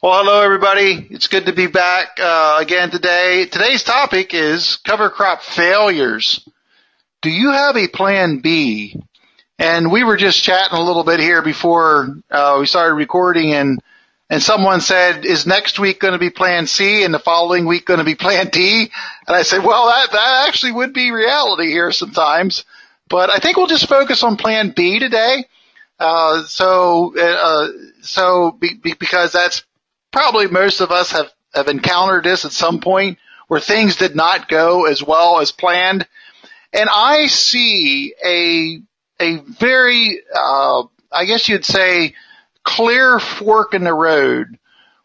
Well, hello everybody. It's good to be back uh, again today. Today's topic is cover crop failures. Do you have a plan B? And we were just chatting a little bit here before uh, we started recording, and and someone said, "Is next week going to be Plan C, and the following week going to be Plan D?" And I said, "Well, that that actually would be reality here sometimes, but I think we'll just focus on Plan B today." Uh, so, uh, so be, be, because that's probably most of us have, have encountered this at some point where things did not go as well as planned. And I see a, a very, uh, I guess you'd say clear fork in the road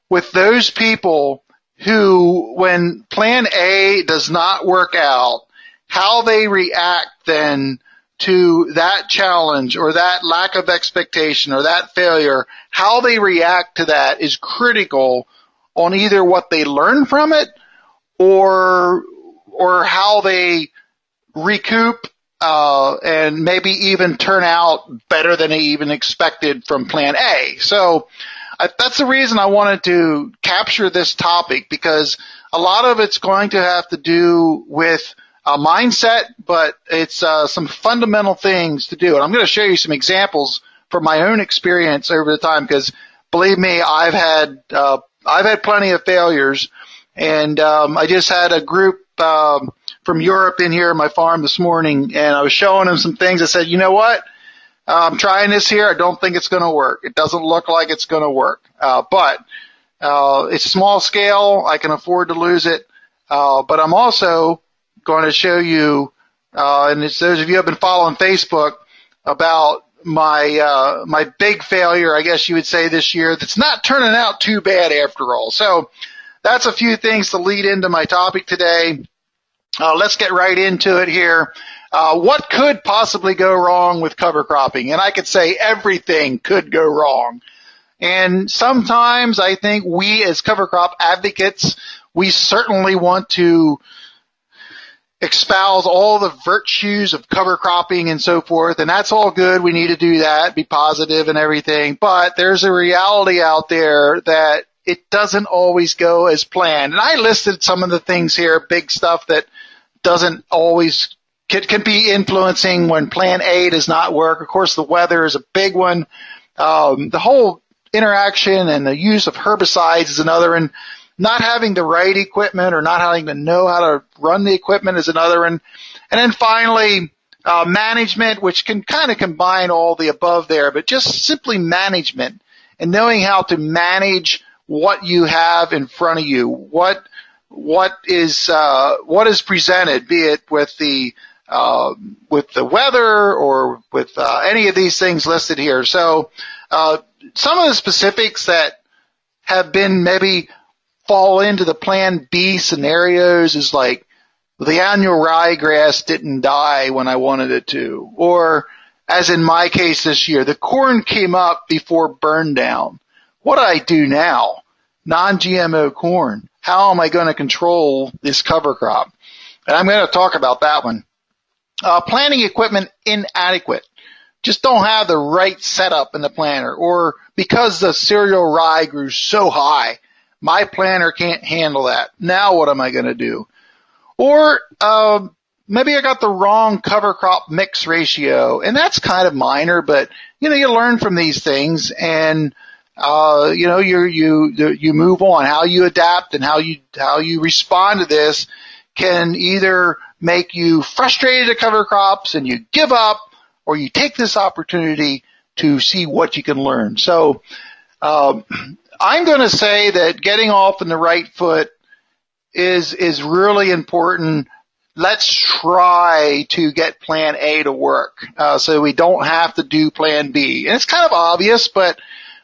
with those people who, when plan A does not work out, how they react then to that challenge or that lack of expectation or that failure, how they react to that is critical on either what they learn from it or or how they recoup uh, and maybe even turn out better than they even expected from plan A. So uh, that's the reason I wanted to capture this topic because a lot of it's going to have to do with a mindset, but it's uh, some fundamental things to do. And I'm going to show you some examples from my own experience over the time because believe me, I've had uh, I've had plenty of failures, and um, I just had a group um, from Europe in here my farm this morning, and I was showing them some things. I said, you know what? I'm trying this here. I don't think it's going to work. It doesn't look like it's going to work, uh, but uh, it's small scale. I can afford to lose it, uh, but I'm also going to show you, uh, and it's those of you who have been following Facebook about my uh, my big failure, I guess you would say this year. That's not turning out too bad after all. So that's a few things to lead into my topic today. Uh, let's get right into it here. Uh, what could possibly go wrong with cover cropping? And I could say everything could go wrong. And sometimes I think we as cover crop advocates, we certainly want to espouse all the virtues of cover cropping and so forth, and that's all good. We need to do that, be positive and everything. But there's a reality out there that it doesn't always go as planned. And I listed some of the things here, big stuff that doesn't always can, can be influencing when plan A does not work. Of course, the weather is a big one. Um, the whole interaction and the use of herbicides is another. And not having the right equipment or not having to know how to run the equipment is another. And, and then finally, uh, management, which can kind of combine all the above there, but just simply management and knowing how to manage what you have in front of you, what what is uh, what is presented, be it with the uh, with the weather or with uh, any of these things listed here. So uh, some of the specifics that have been maybe fall into the plan B scenarios is like the annual ryegrass didn't die when I wanted it to. Or as in my case this year, the corn came up before burn down. What do I do now? Non-GMO corn. How am I going to control this cover crop? And I'm going to talk about that one. Uh, planting equipment inadequate. Just don't have the right setup in the planter or because the cereal rye grew so high, my planter can't handle that. Now what am I going to do? Or um, maybe I got the wrong cover crop mix ratio, and that's kind of minor, but you know you learn from these things, and uh, you know you you you move on. How you adapt and how you how you respond to this can either make you frustrated at cover crops and you give up, or you take this opportunity to see what you can learn. So. Um, I'm going to say that getting off on the right foot is is really important. Let's try to get Plan A to work, uh, so we don't have to do Plan B. And it's kind of obvious, but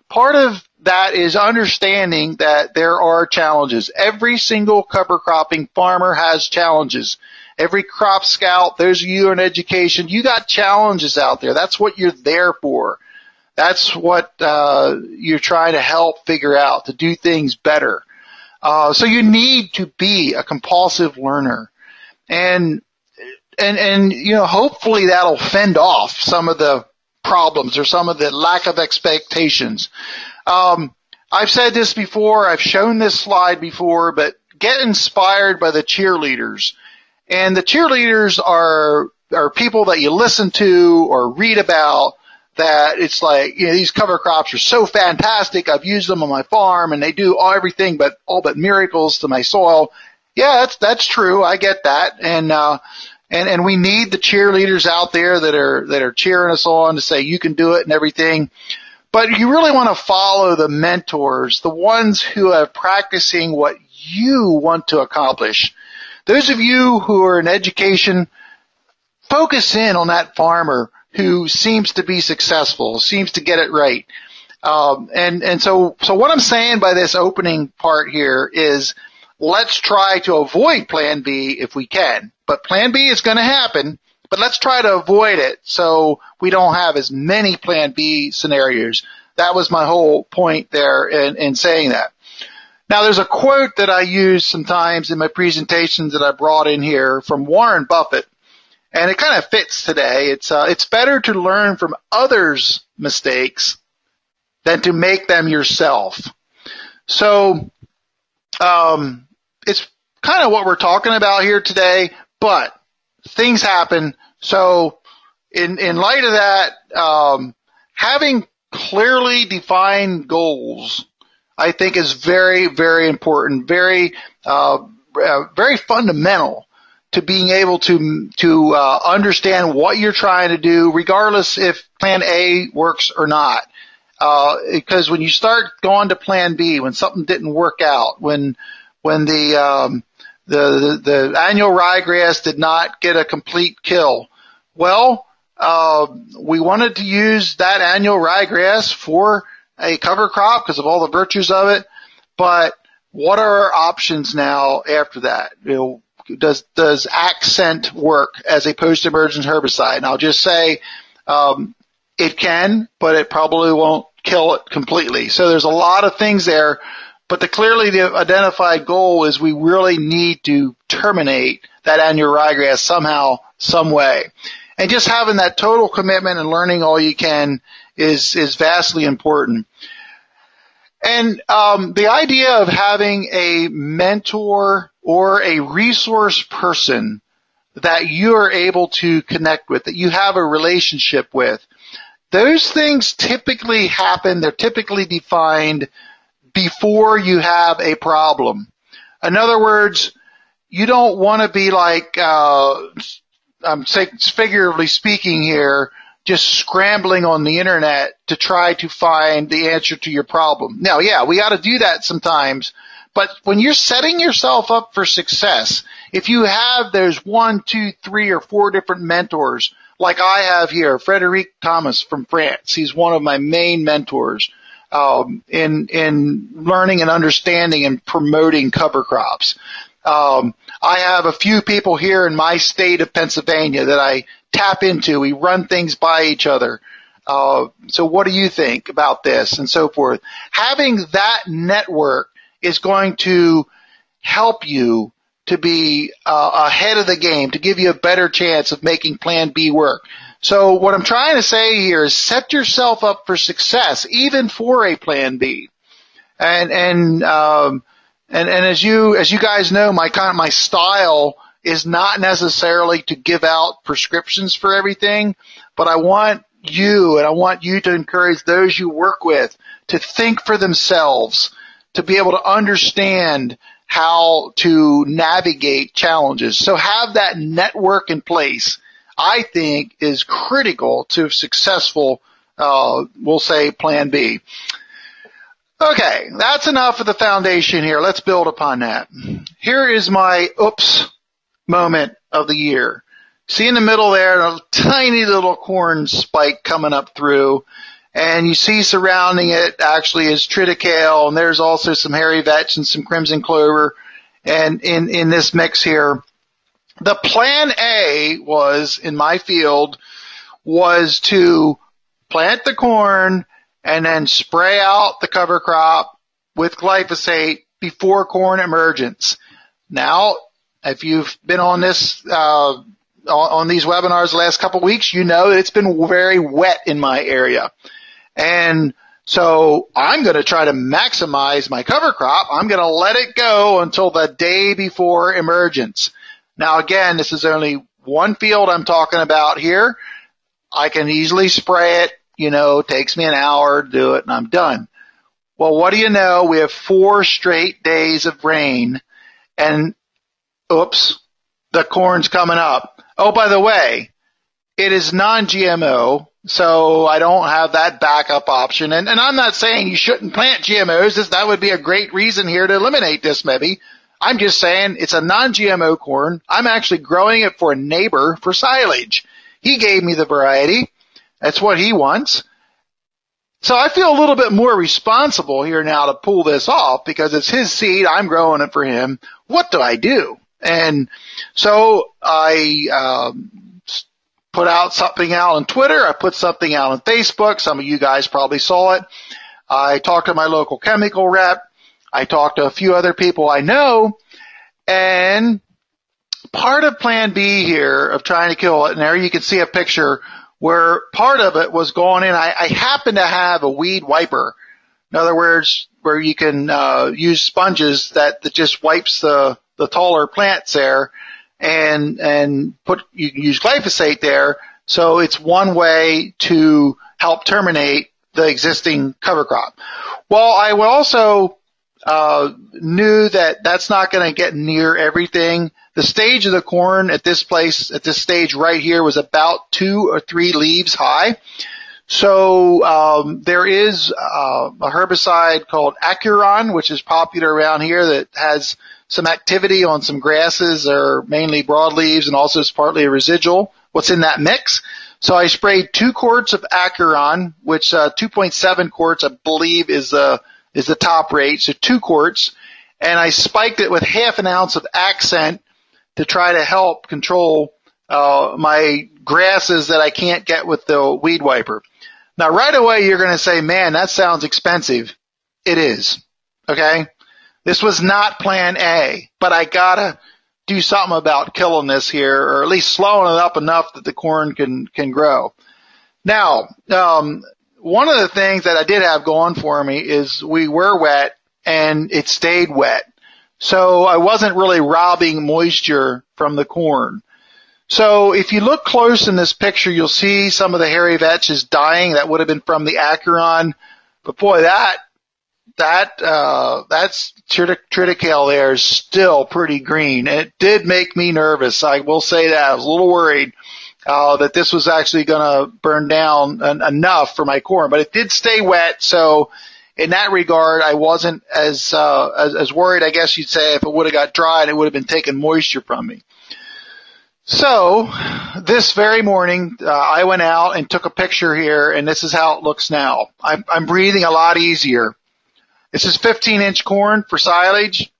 part of that is understanding that there are challenges. Every single cover cropping farmer has challenges. Every crop scout, of you in education, you got challenges out there. That's what you're there for. That's what uh, you're trying to help figure out to do things better. Uh, so you need to be a compulsive learner, and and and you know hopefully that'll fend off some of the problems or some of the lack of expectations. Um, I've said this before, I've shown this slide before, but get inspired by the cheerleaders. And the cheerleaders are, are people that you listen to or read about that it's like, you know, these cover crops are so fantastic. I've used them on my farm and they do everything but all but miracles to my soil. Yeah, that's, that's true. I get that. And, uh, and, and we need the cheerleaders out there that are, that are cheering us on to say you can do it and everything. But you really want to follow the mentors, the ones who are practicing what you want to accomplish. Those of you who are in education, focus in on that farmer who seems to be successful, seems to get it right. Um, and and so so what I'm saying by this opening part here is let's try to avoid Plan B if we can. But Plan B is going to happen. But let's try to avoid it so we don't have as many Plan B scenarios. That was my whole point there in, in saying that. Now there's a quote that I use sometimes in my presentations that I brought in here from Warren Buffett and it kind of fits today. It's uh, it's better to learn from others' mistakes than to make them yourself. So, um, it's kind of what we're talking about here today. But things happen. So, in in light of that, um, having clearly defined goals, I think, is very very important. Very uh, uh very fundamental to being able to to uh, understand what you're trying to do, regardless if Plan A works or not. Uh, because when you start going to Plan B, when something didn't work out, when when the um, the, the, the annual ryegrass did not get a complete kill, well, uh, we wanted to use that annual ryegrass for a cover crop because of all the virtues of it. But what are our options now after that? You know, does does accent work as a post-emergence herbicide? And I'll just say um, it can, but it probably won't kill it completely. So there's a lot of things there, but the clearly the identified goal is we really need to terminate that annual ryegrass somehow, some way. And just having that total commitment and learning all you can is is vastly important. And um, the idea of having a mentor or a resource person that you are able to connect with, that you have a relationship with, those things typically happen, they're typically defined before you have a problem. In other words, you don't want to be like, uh, I'm figuratively speaking here, just scrambling on the internet to try to find the answer to your problem. Now, yeah, we got to do that sometimes, but when you're setting yourself up for success, if you have those one, two, three, or four different mentors, like I have here, Frederic Thomas from France, he's one of my main mentors um, in in learning and understanding and promoting cover crops. Um, I have a few people here in my state of Pennsylvania that I tap into. We run things by each other. Uh, so what do you think about this and so forth? Having that network is going to help you to be uh, ahead of the game, to give you a better chance of making plan B work. So what I'm trying to say here is set yourself up for success, even for a plan B. And, and, um, and, and as you, as you guys know, my kind of, my style is not necessarily to give out prescriptions for everything, but I want you and I want you to encourage those you work with to think for themselves, to be able to understand how to navigate challenges. So have that network in place, I think is critical to successful, uh, we'll say plan B. Okay, that's enough of the foundation here. Let's build upon that. Here is my oops moment of the year. See in the middle there, a tiny little corn spike coming up through, and you see surrounding it actually is triticale, and there's also some hairy vetch and some crimson clover, and in, in this mix here. The plan A was, in my field, was to plant the corn and then spray out the cover crop with glyphosate before corn emergence. Now, if you've been on this uh, on these webinars the last couple of weeks, you know it's been very wet in my area, and So I'm going to try to maximize my cover crop. I'm going to let it go until the day before emergence. Now again, this is only one field I'm talking about here. I can easily spray it, you know, takes me an hour to do it and I'm done. Well, what do you know? We have four straight days of rain and oops, the corn's coming up. Oh, by the way, it is non-GMO, so I don't have that backup option. And, and I'm not saying you shouldn't plant GMOs. That would be a great reason here to eliminate this maybe. I'm just saying it's a non-GMO corn. I'm actually growing it for a neighbor for silage. He gave me the variety. That's what he wants. So I feel a little bit more responsible here now to pull this off because it's his seed. I'm growing it for him. What do I do? And so I um, put out something out on Twitter. I put something out on Facebook. Some of you guys probably saw it. I talked to my local chemical rep. I talked to a few other people I know. And part of plan B here of trying to kill it, and there you can see a picture where part of it was going in. I, I happen to have a weed wiper. In other words, where you can uh, use sponges that, that just wipes the, the taller plants there and and put you can use glyphosate there. So it's one way to help terminate the existing cover crop. Well, I also uh, knew that that's not going to get near everything. The stage of the corn at this place, at this stage right here, was about two or three leaves high. So um, there is uh, a herbicide called Acuron, which is popular around here, that has some activity on some grasses or mainly broadleaves and also it's partly a residual. What's in that mix? So I sprayed two quarts of Acuron, which uh, 2.7 quarts, I believe, is the is the top rate. So two quarts, and I spiked it with half an ounce of Accent to try to help control uh, my grasses that I can't get with the weed wiper. Now, right away, you're going to say, "Man, that sounds expensive." It is. Okay, this was not Plan A, but I gotta do something about killing this here, or at least slowing it up enough that the corn can can grow. Now, um, one of the things that I did have going for me is we were wet and it stayed wet. So I wasn't really robbing moisture from the corn. So if you look close in this picture, you'll see some of the hairy vetch is dying. That would have been from the Acuron. But boy, that, that, uh, that's triticale there is still pretty green. It did make me nervous. I will say that. I was a little worried uh, that this was actually going to burn down en- enough for my corn, but it did stay wet. So in that regard, I wasn't as, uh, as, as worried, I guess you'd say, if it would have got dry and it would have been taking moisture from me. So this very morning, uh, I went out and took a picture here, and this is how it looks now. I'm, I'm breathing a lot easier. This is 15 inch corn for silage.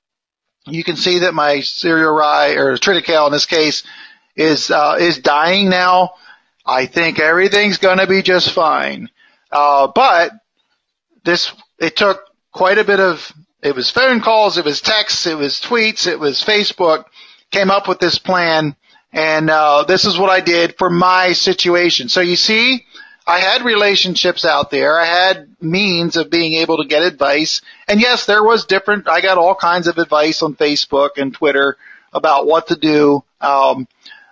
You can see that my cereal rye or triticale in this case is uh, is dying now. I think everything's going to be just fine. Uh, but this it took quite a bit of it was phone calls, it was texts, it was tweets, it was Facebook. Came up with this plan, and uh, this is what I did for my situation. So you see, I had relationships out there. I had means of being able to get advice. And yes, there was different, I got all kinds of advice on Facebook and Twitter about what to do. Um,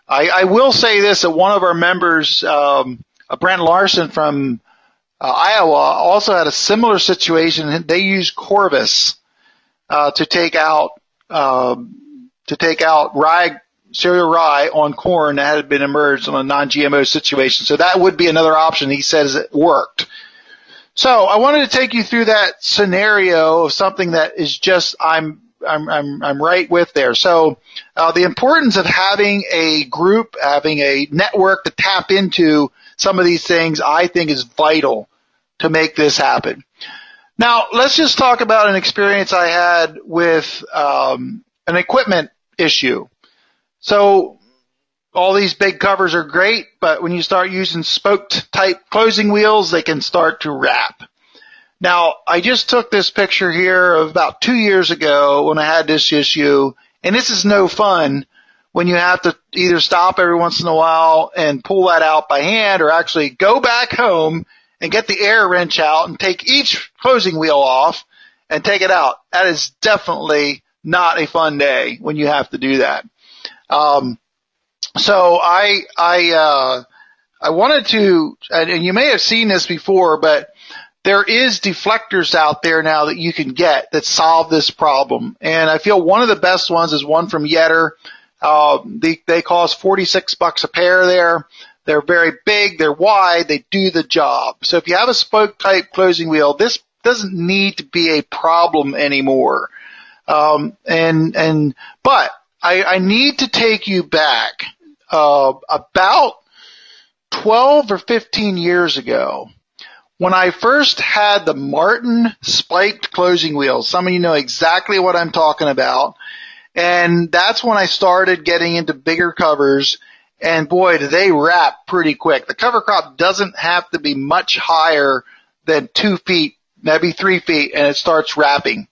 I, I will say this that one of our members, um, uh, Brent Larson from uh, Iowa, also had a similar situation. They used Corvus uh, to take out um, to take out rye cereal rye on corn that had been emerged on a non-GMO situation. So that would be another option. He says it worked. So I wanted to take you through that scenario of something that is just I'm I'm I'm I'm right with there. So uh, the importance of having a group, having a network to tap into some of these things, I think is vital to make this happen. Now, let's just talk about an experience I had with um, an equipment issue. So all these big covers are great, but when you start using spoked type closing wheels, they can start to wrap. Now, I just took this picture here of about two years ago when I had this issue, and this is no fun when you have to either stop every once in a while and pull that out by hand or actually go back home and get the air wrench out and take each closing wheel off and take it out. That is definitely not a fun day when you have to do that. Um, so I, I, uh, I wanted to, and you may have seen this before, but there is deflectors out there now that you can get that solve this problem. And I feel one of the best ones is one from Yetter. Uh, they, they cost 46 bucks a pair there. They're very big, they're wide, they do the job. So if you have a spoke type closing wheel, this doesn't need to be a problem anymore. Um, and, and, but I, I need to take you back, uh, about 12 or 15 years ago when I first had the Martin spiked closing wheels. Some of you know exactly what I'm talking about. And that's when I started getting into bigger covers and boy, do they wrap pretty quick. The cover crop doesn't have to be much higher than two feet, maybe three feet, and it starts wrapping.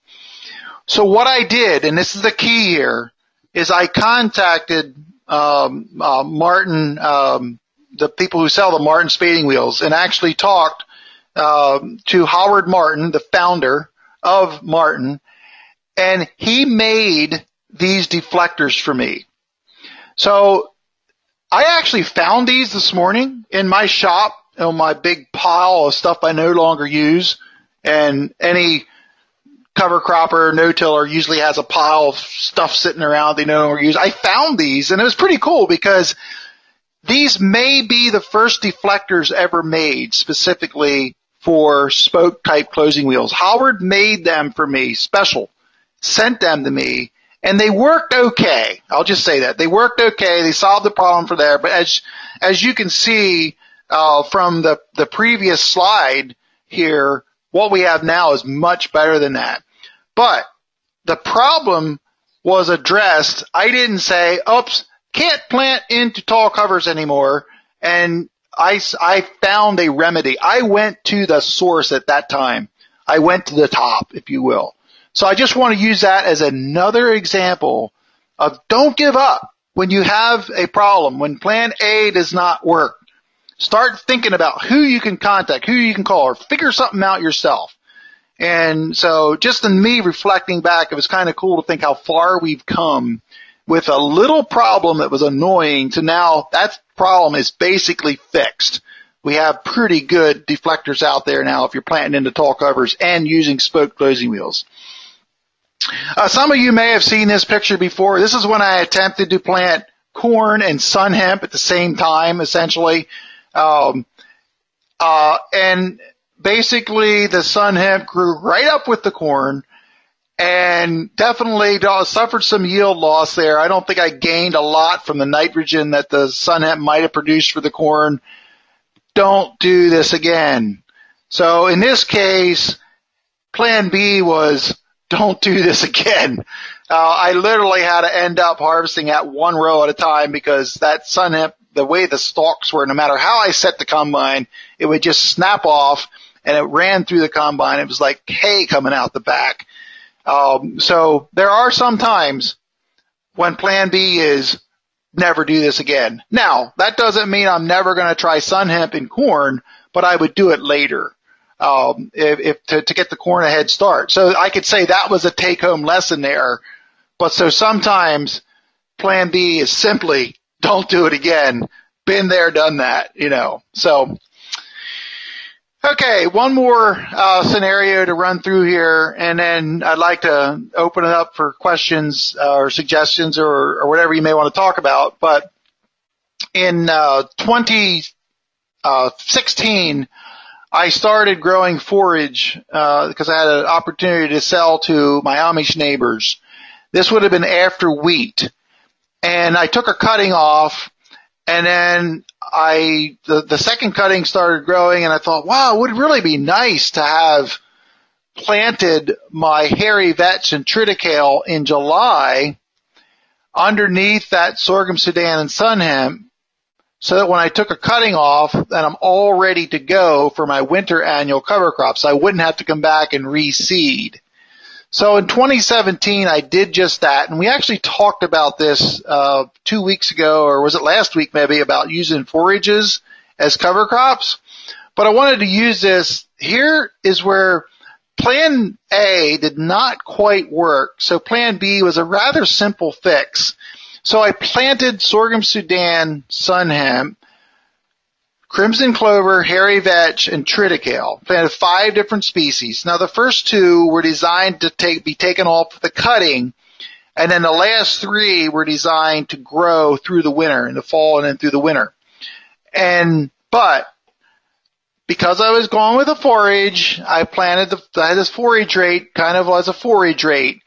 So what I did, and this is the key here, is I contacted um, uh, Martin, um, the people who sell the Martin spading wheels, and actually talked uh, to Howard Martin, the founder of Martin, and he made these deflectors for me. So I actually found these this morning in my shop on my big pile of stuff I no longer use. And any cover cropper, no-tiller usually has a pile of stuff sitting around they no longer use. I found these and it was pretty cool because these may be the first deflectors ever made specifically for spoke type closing wheels. Howard made them for me special, sent them to me, and they worked okay. I'll just say that they worked okay. They solved the problem for there, but as as you can see uh, from the the previous slide here, what we have now is much better than that. But the problem was addressed. I didn't say, "Oops, can't plant into tall covers anymore," and I I found a remedy. I went to the source at that time. I went to the top, if you will. So I just want to use that as another example of don't give up when you have a problem, when plan A does not work. Start thinking about who you can contact, who you can call, or figure something out yourself. And so just in me reflecting back, it was kind of cool to think how far we've come with a little problem that was annoying to now that problem is basically fixed. We have pretty good deflectors out there now if you're planting into tall covers and using spoke closing wheels. Uh, some of you may have seen this picture before. This is when I attempted to plant corn and sun hemp at the same time, essentially. Um, uh, and basically the sun hemp grew right up with the corn and definitely suffered some yield loss there. I don't think I gained a lot from the nitrogen that the sun hemp might have produced for the corn. Don't do this again. So in this case, plan B was don't do this again. Uh, I literally had to end up harvesting at one row at a time because that sun hemp, the way the stalks were, no matter how I set the combine, it would just snap off and it ran through the combine. It was like hay coming out the back. Um, so there are some times when plan B is never do this again. Now, that doesn't mean I'm never going to try sun hemp in corn, but I would do it later um, if, if to, to get the corn a head start. So I could say that was a take home lesson there. But so sometimes plan B is simply don't do it again. Been there, done that, you know. So, okay, one more uh, scenario to run through here, and then I'd like to open it up for questions uh, or suggestions or, or whatever you may want to talk about. But in uh, 2016, I started growing forage uh, because I had an opportunity to sell to my Amish neighbors. This would have been after wheat, and I took a cutting off, and then I the the second cutting started growing, and I thought, wow, it would really be nice to have planted my hairy vetch and triticale in July underneath that sorghum sudan and sun hemp so that when I took a cutting off, then I'm all ready to go for my winter annual cover crop. So I wouldn't have to come back and reseed. So in 2017, I did just that, and we actually talked about this uh, two weeks ago, or was it last week maybe, about using forages as cover crops. but I wanted to use this. Here is where plan A did not quite work. So plan B was a rather simple fix. So I planted sorghum Sudan, sun hemp, crimson clover, hairy vetch, and triticale. Planted five different species. Now the first two were designed to take, be taken off the cutting, and then the last three were designed to grow through the winter, in the fall and then through the winter. And, but, because I was going with a forage, I planted the, I had this forage rate kind of as a forage rate,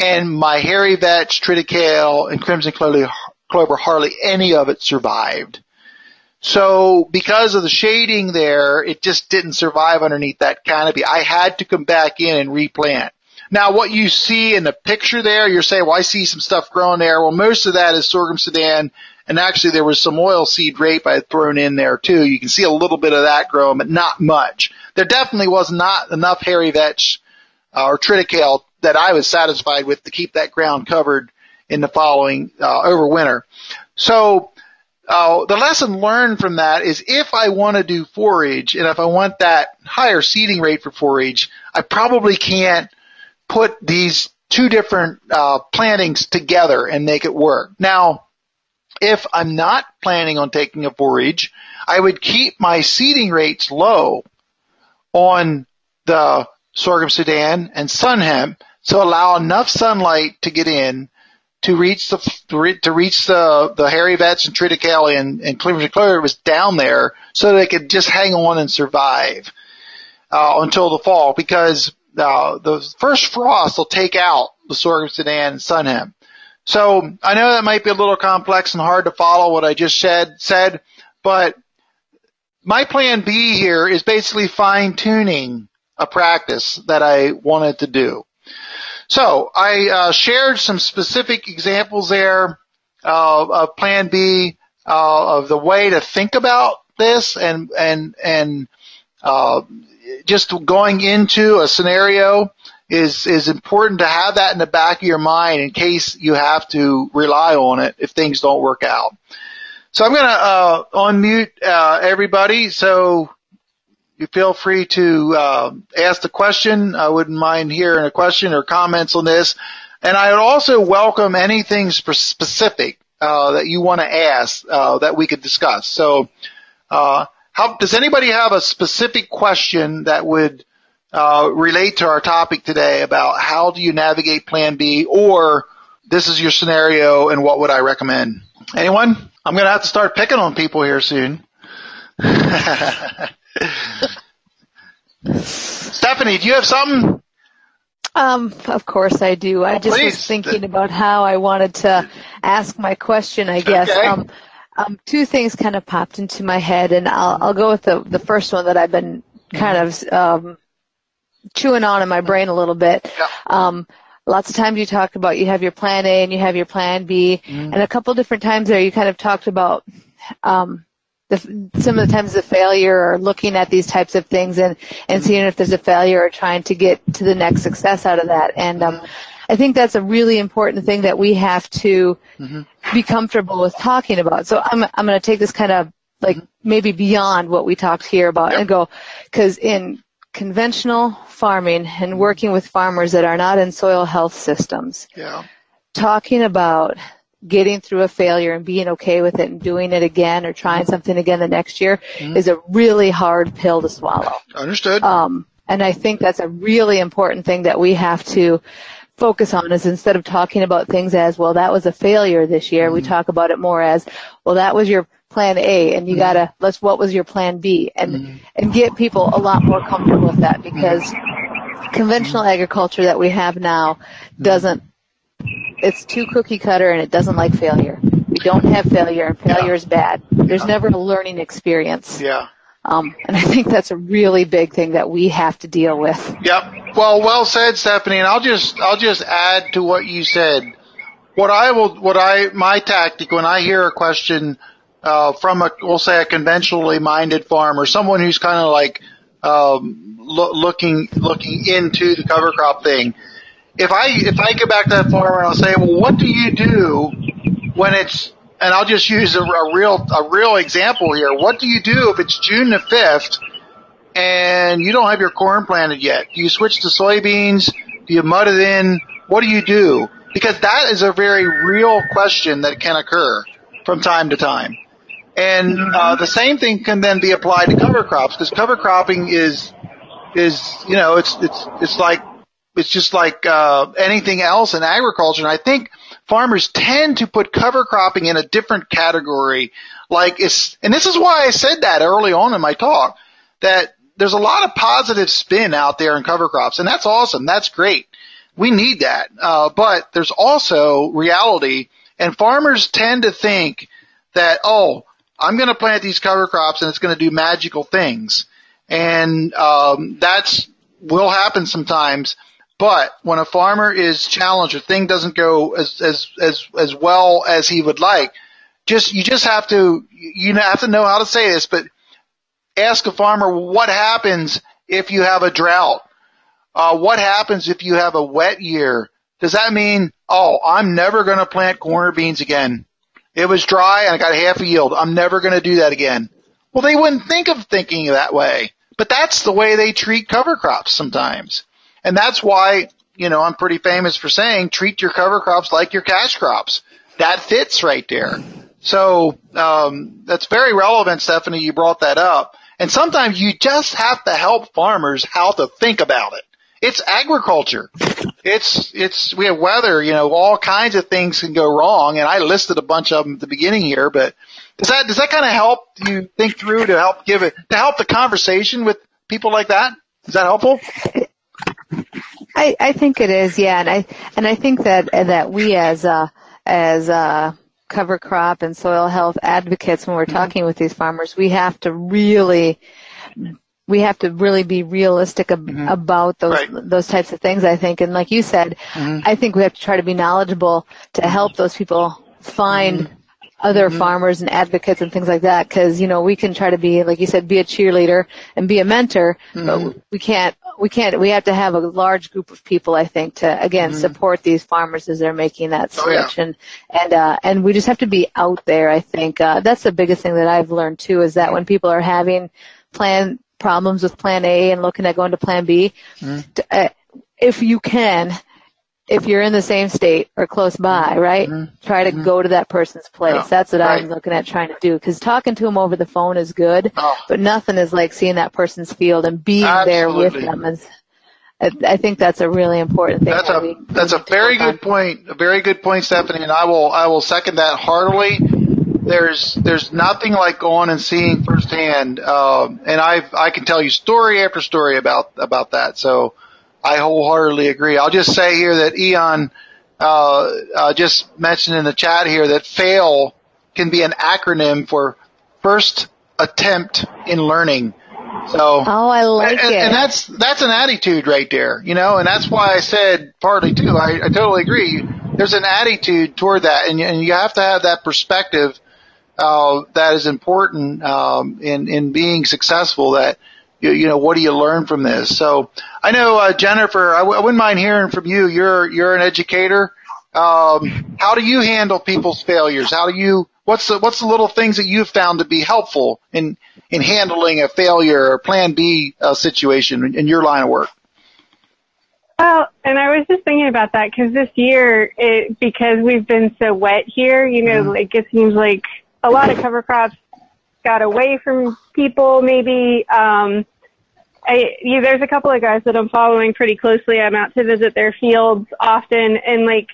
and my hairy vetch, triticale, and crimson clover, clover, hardly any of it survived. So because of the shading there, it just didn't survive underneath that canopy. I had to come back in and replant. Now what you see in the picture there, you're saying, well, I see some stuff growing there. Well, most of that is sorghum Sudan, and actually there was some oil seed rape I had thrown in there too. You can see a little bit of that growing, but not much. There definitely was not enough hairy vetch uh, or triticale that I was satisfied with to keep that ground covered in the following uh, over winter. So uh, the lesson learned from that is if I want to do forage and if I want that higher seeding rate for forage, I probably can't put these two different uh, plantings together and make it work. Now, if I'm not planning on taking a forage, I would keep my seeding rates low on the sorghum Sudan and sun hemp to allow enough sunlight to get in to reach the to reach the the hairy vetch and triticale and, and Cleveland Clover was down there so they could just hang on and survive uh, until the fall because uh, the first frost will take out the sorghum Sudan and sun hemp. So I know that might be a little complex and hard to follow what I just said said, but my plan B here is basically fine tuning a practice that I wanted to do. So I uh, shared some specific examples there uh, of Plan B uh, of the way to think about this and and and uh, just going into a scenario is is important to have that in the back of your mind in case you have to rely on it if things don't work out. So I'm going to uh, unmute uh, everybody. So you feel free to uh, ask the question. I wouldn't mind hearing a question or comments on this. And I would also welcome anything specific uh, that you want to ask uh, that we could discuss. So, uh, how, does anybody have a specific question that would uh, relate to our topic today about how do you navigate Plan B, or this is your scenario and what would I recommend? Anyone? I'm going to have to start picking on people here soon. Stephanie, do you have something? Um, of course I do. I just please. was thinking about how I wanted to ask my question, I guess. Okay. Um, um, two things kind of popped into my head, and I'll, I'll go with the, the first one that I've been kind of um, chewing on in my brain a little bit. Yeah. Um, lots of times you talk about you have your plan A and you have your plan B, mm. and a couple different times there you kind of talked about um, the, some of the times the failure or looking at these types of things and, and seeing if there's a failure or trying to get to the next success out of that. And um, I think that's a really important thing that we have to mm-hmm. be comfortable with talking about. So I'm I'm going to take this kind of like mm-hmm. maybe beyond what we talked here about yep. and go because in conventional farming and working with farmers that are not in soil health systems, yeah. talking about getting through a failure and being okay with it and doing it again or trying something again the next year mm-hmm. is a really hard pill to swallow. Understood. Um, and I think that's a really important thing that we have to focus on is instead of talking about things as, well, that was a failure this year, mm-hmm. we talk about it more as, well, that was your plan A and you mm-hmm. gotta, let's, what was your plan B? And, mm-hmm. and get people a lot more comfortable with that because conventional agriculture that we have now mm-hmm. doesn't it's too cookie cutter and it doesn't like failure. We don't have failure and failure yeah. is bad. There's yeah. never a learning experience. Yeah. Um, and I think that's a really big thing that we have to deal with. Yep. Well, well said, Stephanie. And I'll just, I'll just add to what you said. What I will, what I, my tactic when I hear a question, uh, from a, we'll say a conventionally minded farmer, someone who's kind of like, um, lo- looking, looking into the cover crop thing, if I if I go back to that farmer and I'll say, well, what do you do when it's and I'll just use a, a real a real example here. What do you do if it's June the fifth and you don't have your corn planted yet. Do you switch to soybeans? Do you mud it in? What do you do? Because that is a very real question that can occur from time to time. And uh, the same thing can then be applied to cover crops because cover cropping is is you know it's it's it's like it's just like uh, anything else in agriculture. And I think farmers tend to put cover cropping in a different category. Like it's and this is why I said that early on in my talk that there's a lot of positive spin out there in cover crops, and that's awesome. That's great. We need that. Uh, but there's also reality, and farmers tend to think that oh, I'm going to plant these cover crops and it's going to do magical things, and um, that's will happen sometimes. But when a farmer is challenged or thing doesn't go as as as as well as he would like, just you just have to you have to know how to say this, but ask a farmer what happens if you have a drought. Uh, what happens if you have a wet year? Does that mean, oh, I'm never going to plant corn or beans again? It was dry and I got half a yield. I'm never going to do that again. Well, they wouldn't think of thinking that way, but that's the way they treat cover crops sometimes. And that's why, you know, I'm pretty famous for saying treat your cover crops like your cash crops. That fits right there. So, um, that's very relevant, Stephanie. You brought that up. And sometimes you just have to help farmers how to think about it. It's agriculture. It's, it's, we have weather, you know, all kinds of things can go wrong. And I listed a bunch of them at the beginning here, but does that, does that kind of help you think through to help give it, to help the conversation with people like that? Is that helpful? I, I think it is, yeah, and I and I think that that we as uh, as uh, cover crop and soil health advocates when we're mm-hmm. talking with these farmers, we have to really we have to really be realistic ab- mm-hmm. about those right. those types of things. I think, and like you said, mm-hmm. I think we have to try to be knowledgeable to help those people find mm-hmm. Other mm-hmm. farmers and advocates and things like that. Because you know we can try to be, like you said, be a cheerleader and be a mentor, but mm-hmm. we can't we can't we have to have a large group of people i think to again mm-hmm. support these farmers as they're making that switch oh, yeah. and and uh and we just have to be out there i think uh that's the biggest thing that i've learned too is that when people are having plan problems with plan a and looking at going to plan b mm-hmm. to, uh, if you can if you're in the same state or close by, right? Mm-hmm. Try to mm-hmm. go to that person's place. Yeah. That's what right. I'm looking at trying to do. Because talking to them over the phone is good, oh. but nothing is like seeing that person's field and being Absolutely. there with them. Is, I, I think that's a really important thing. That's that a that's a very good on. point. A very good point, Stephanie, and I will I will second that heartily. There's there's nothing like going and seeing firsthand, uh, and I I can tell you story after story about about that. So I wholeheartedly agree. I'll just say here that Eon uh, uh, just mentioned in the chat here that FAIL can be an acronym for first attempt in learning. So oh, I like and, it, and that's that's an attitude right there, you know, and that's why I said partly too. I, I totally agree. There's an attitude toward that, and, and you have to have that perspective uh, that is important um, in in being successful. That you, you know, what do you learn from this? So I know, uh, Jennifer, I w- I wouldn't mind hearing from you. You're, you're an educator. Um, how do you handle people's failures? How do you, what's the, what's the little things that you've found to be helpful in, in handling a failure or plan B uh, situation in, in your line of work? Well, and I was just thinking about that because this year, it, because we've been so wet here, you know, mm. like it seems like a lot of cover crops got away from people maybe. Um, I, yeah, there's a couple of guys that I'm following pretty closely. I'm out to visit their fields often, and like,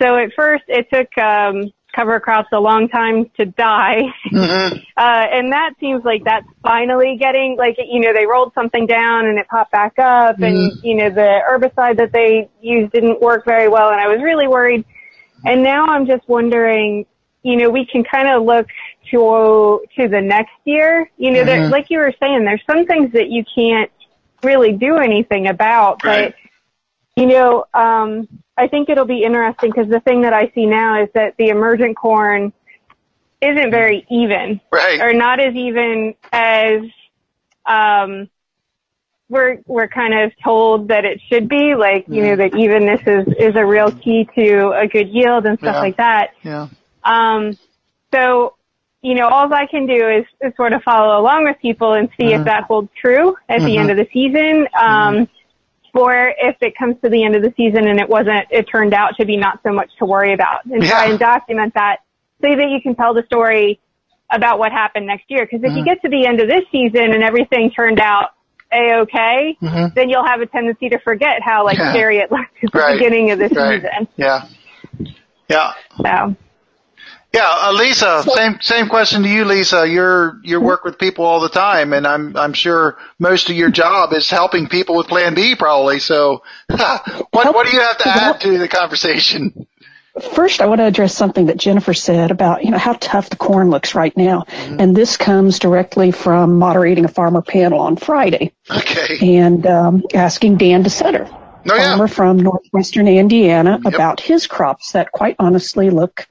so at first it took um, cover crops a long time to die, mm-hmm. uh, and that seems like that's finally getting like you know they rolled something down and it popped back up, and you know the herbicide that they used didn't work very well, and I was really worried. And now I'm just wondering, you know, we can kind of look to to the next year. You know, mm-hmm. like you were saying, there's some things that you can't really do anything about, right. but you know, um, I think it'll be interesting because the thing that I see now is that the emergent corn isn't very even, right. or not as even as um, we're we're kind of told that it should be. Like you know, that evenness is is a real key to a good yield and stuff yeah. like that. Yeah. Um, so you know, all I can do is, is sort of follow along with people and see mm-hmm. if that holds true at mm-hmm. the end mm-hmm. of the season. Um, mm-hmm. Or if it comes to the end of the season and it wasn't, it turned out to be not so much to worry about and yeah. try and document that so that you can tell the story about what happened next year. Because if you mm-hmm. get to the end of this season and everything turned out a-okay, mm-hmm. then you'll have a tendency to forget how like yeah. scary it looked at the right. beginning of the right. season. Yeah. Yeah. So. Yeah, uh, Lisa, same same question to you, Lisa. You're you work with people all the time, and I'm I'm sure most of your job is helping people with Plan B, probably. So, what what do you have to add to the conversation? First, I want to address something that Jennifer said about, you know, how tough the corn looks right now. Mm-hmm. And this comes directly from moderating a farmer panel on Friday. Okay. And um, asking Dan DeSutter, oh, farmer yeah. from northwestern Indiana, yep. about his crops that quite honestly look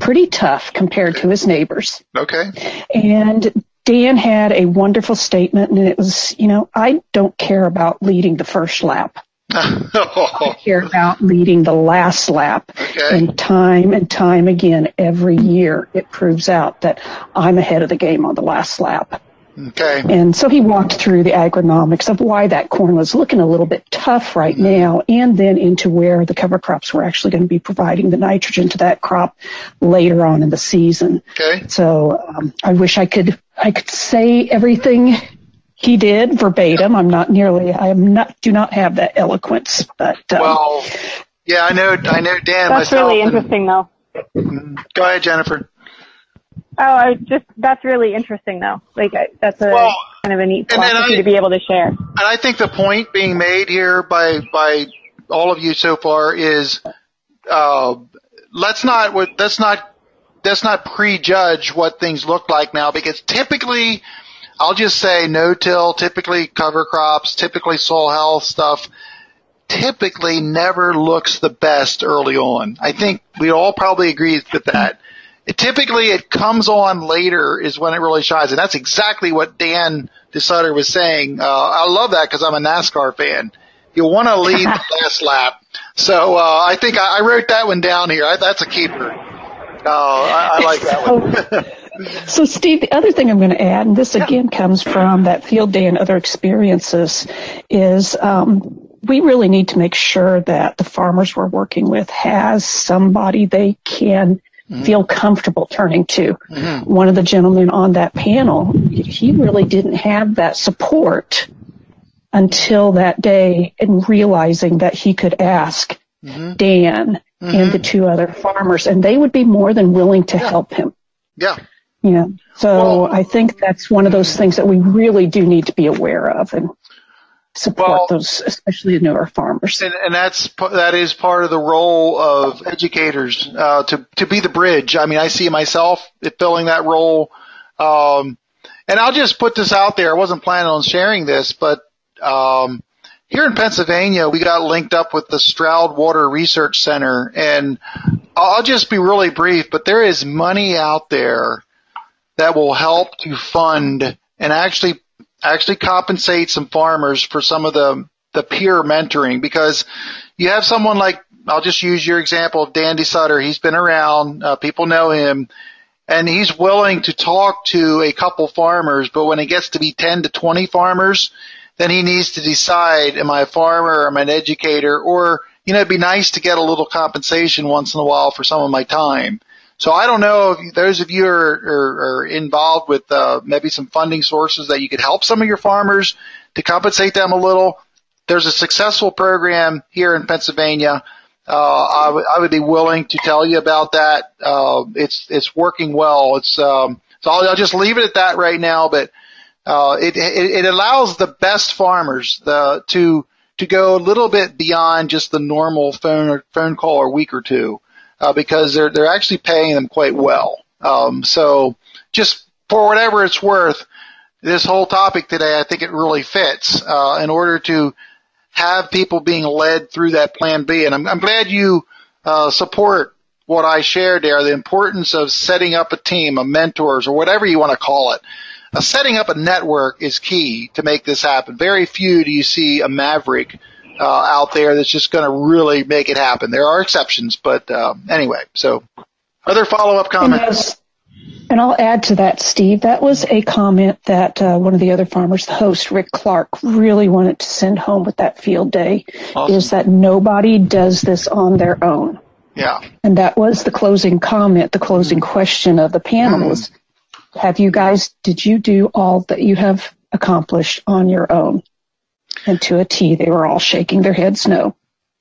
pretty tough compared to his neighbors. Okay. And Dan had a wonderful statement, and it was, you know, I don't care about leading the first lap. I care about leading the last lap. Okay. And time and time again, every year, it proves out that I'm ahead of the game on the last lap. Okay. And so he walked through the agronomics of why that corn was looking a little bit tough right mm-hmm. now, and then into where the cover crops were actually going to be providing the nitrogen to that crop later on in the season. Okay. So um, I wish I could I could say everything he did verbatim. I'm not nearly. I am not. Do not have that eloquence. But um, well, yeah, I know. I know Dan. That's really interesting, though. Mm-hmm. Go ahead, Jennifer. Oh, I just that's really interesting, though. Like that's a well, kind of a neat philosophy I, to be able to share. And I think the point being made here by by all of you so far is uh, let's not let's not let's not prejudge what things look like now because typically I'll just say no-till, typically cover crops, typically soil health stuff, typically never looks the best early on. I think we all probably agree with that. It, typically, it comes on later is when it really shines, and that's exactly what Dan DeSutter was saying. Uh, I love that because I'm a NASCAR fan. You want to lead the last lap, so uh, I think I, I, wrote that one down here. I, that's a keeper. Oh, I, I like that one. So, Steve, the other thing I'm going to add, and this again comes from that field day and other experiences, is um, we really need to make sure that the farmers we're working with has somebody they can mm-hmm. feel comfortable turning to. Mm-hmm. One of the gentlemen on that panel, he really didn't have that support until that day and realizing that he could ask mm-hmm. Dan and the mm-hmm. two other farmers, and they would be more than willing to yeah. help him. Yeah. Yeah. So well, I think that's one of those things that we really do need to be aware of and support well, those, especially the newer farmers. And, and, that's that is part of the role of educators uh, to to be the bridge. I mean, I see myself filling that role. Um, and I'll just put this out there. I wasn't planning on sharing this, but um, here in Pennsylvania, we got linked up with the Stroud Water Research Center, and I'll just be really brief. But there is money out there that will help to fund and actually actually compensate some farmers for some of the the peer mentoring because you have someone like I'll just use your example of Dan DeSutter. He's been around, uh, people know him, and he's willing to talk to a couple farmers. But when it gets to be ten to twenty farmers, then he needs to decide: Am I a farmer? Am I an educator? Or you know, it'd be nice to get a little compensation once in a while for some of my time. So I don't know if those of you are, are, are involved with uh, maybe some funding sources that you could help some of your farmers to compensate them a little. There's a successful program here in Pennsylvania. Uh, I, w- I would be willing to tell you about that. Uh, it's it's working well. It's um, so I'll, I'll just leave it at that right now. But uh, it, it it allows the best farmers the to to go a little bit beyond just the normal phone or phone call or week or two uh, because they're they're actually paying them quite well. Um, so just for whatever it's worth, this whole topic today, I think it really fits uh, in order to have people being led through that Plan B. And I'm, I'm glad you uh, support what I shared there, the importance of setting up a team of mentors or whatever you want to call it. Uh, setting up a network is key to make this happen. Very few do you see a maverick uh, out there that's just going to really make it happen. There are exceptions, but uh, anyway. So, other follow up comments? And I'll add to that, Steve. That was a comment that uh, one of the other farmers, the host Rick Clark, really wanted to send home with that field day. Awesome. Is that nobody does this on their own. Yeah. And that was the closing comment, the closing mm. question of the panel mm. was, have you guys, did you do all that you have accomplished on your own? And to a T, they were all shaking their heads no.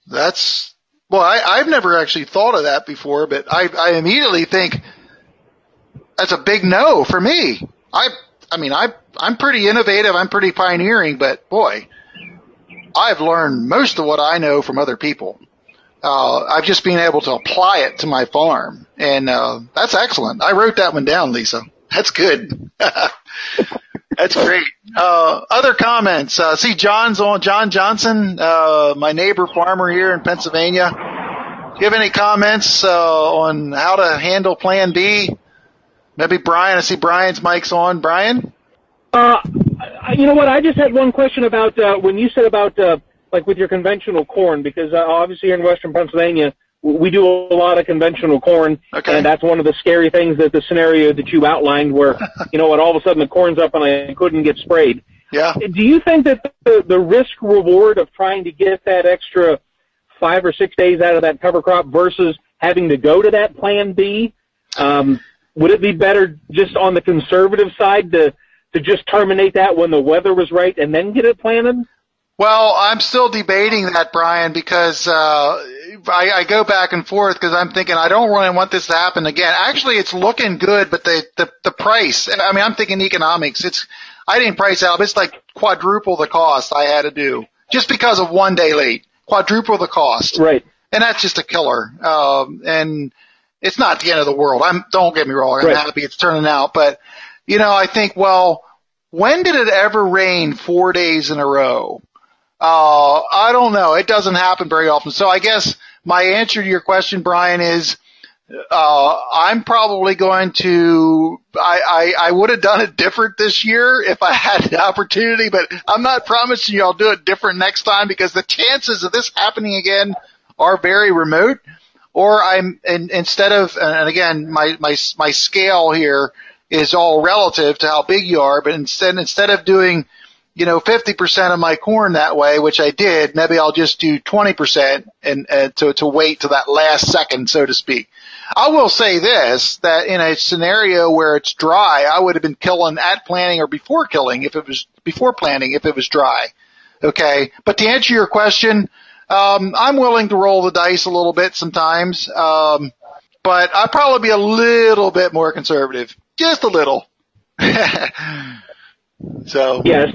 That's, well, I, I've never actually thought of that before, but I, I immediately think, that's a big no for me. I, I mean, I, I'm pretty innovative. I'm pretty pioneering, but boy, I've learned most of what I know from other people. Uh, I've just been able to apply it to my farm, and uh, that's excellent. I wrote that one down, Lisa. That's good. that's great. Uh, other comments? Uh, see, John's on. John Johnson, uh, my neighbor farmer here in Pennsylvania. Do you have any comments uh, on how to handle Plan B? Maybe Brian. I see Brian's mic's on. Brian. Uh, you know what? I just had one question about uh, when you said about uh, like with your conventional corn, because obviously here in Western Pennsylvania we do a lot of conventional corn, okay. and that's one of the scary things that the scenario that you outlined, where you know what, all of a sudden the corn's up and I couldn't get sprayed. Yeah. Do you think that the, the risk reward of trying to get that extra five or six days out of that cover crop versus having to go to that Plan B? Um, would it be better just on the conservative side to to just terminate that when the weather was right and then get it planted? Well, I'm still debating that, Brian, because uh, I, I go back and forth because I'm thinking I don't really want this to happen again. Actually, it's looking good, but the, the the price. I mean, I'm thinking economics. It's I didn't price out. It's like quadruple the cost I had to do just because of one day late. Quadruple the cost. Right. And that's just a killer. Um, and it's not the end of the world. I'm don't get me wrong. I'm right. happy it's turning out, but you know, I think, well, when did it ever rain four days in a row? Uh, I don't know. It doesn't happen very often. So I guess my answer to your question, Brian, is uh, I'm probably going to. I, I I would have done it different this year if I had the opportunity, but I'm not promising you I'll do it different next time because the chances of this happening again are very remote or I'm and instead of and again my my my scale here is all relative to how big you are, but instead instead of doing you know 50% of my corn that way, which I did, maybe I'll just do 20% and to to wait to that last second, so to speak. I will say this that in a scenario where it's dry, I would have been killing at planting or before killing if it was before planting if it was dry. Okay, but to answer your question, um, I'm willing to roll the dice a little bit sometimes, um, but I'd probably be a little bit more conservative, just a little. so yes,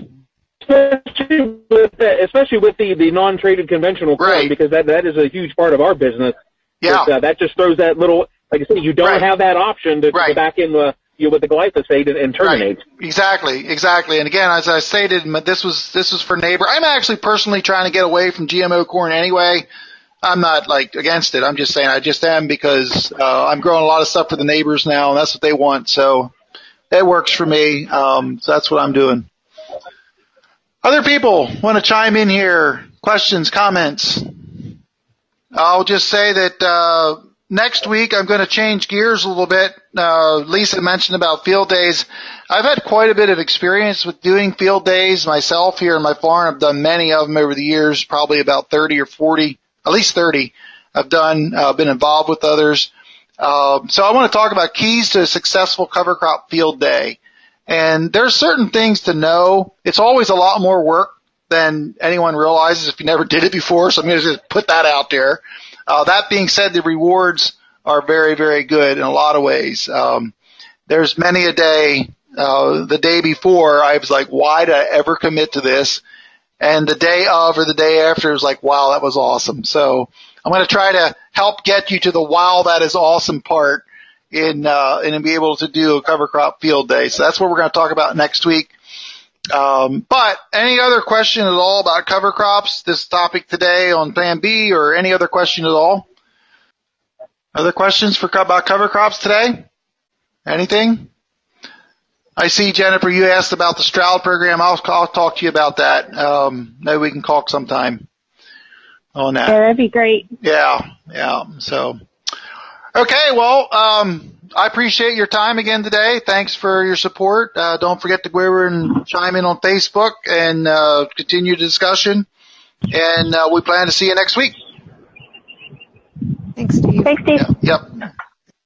especially with the, especially with the the non-traded conventional corn right. because that that is a huge part of our business. Yeah, uh, that just throws that little like I said, you don't right. have that option to, right. to back in the you know, with the glyphosate and, and terminate. Right. Exactly, exactly. And again, as I stated, this was this was for neighbor. I'm actually personally trying to get away from GMO corn anyway. I'm not like against it. I'm just saying I just am because uh, I'm growing a lot of stuff for the neighbors now, and that's what they want. So it works for me. Um, so that's what I'm doing. Other people want to chime in here? Questions, comments? I'll just say that uh, next week I'm going to change gears a little bit. Uh, Lisa mentioned about field days. I've had quite a bit of experience with doing field days myself here in my farm. I've done many of them over the years, probably about 30 or 40, at least 30. I've done, uh, been involved with others. Uh, so I want to talk about keys to a successful cover crop field day. And there's certain things to know. It's always a lot more work than anyone realizes if you never did it before. So I'm going to just put that out there. Uh, that being said, the rewards are very, very good in a lot of ways. Um, there's many a day, uh, the day before I was like, why did I ever commit to this? And the day of or the day after was like, wow, that was awesome. So I'm going to try to help get you to the wow, that is awesome part in, uh, and be able to do a cover crop field day. So that's what we're going to talk about next week. Um, but any other question at all about cover crops, this topic today on Plan B or any other question at all? Other questions for about cover crops today? Anything? I see Jennifer, you asked about the Stroud program. I'll, I'll talk to you about that. Um, maybe we can talk sometime on that. Yeah, that'd be great. Yeah, yeah. So, Okay, well, um, I appreciate your time again today. Thanks for your support. Uh, don't forget to go over and chime in on Facebook and uh, continue the discussion. And uh, we plan to see you next week. Thanks, Steve. Thanks, Steve. Yep. yep.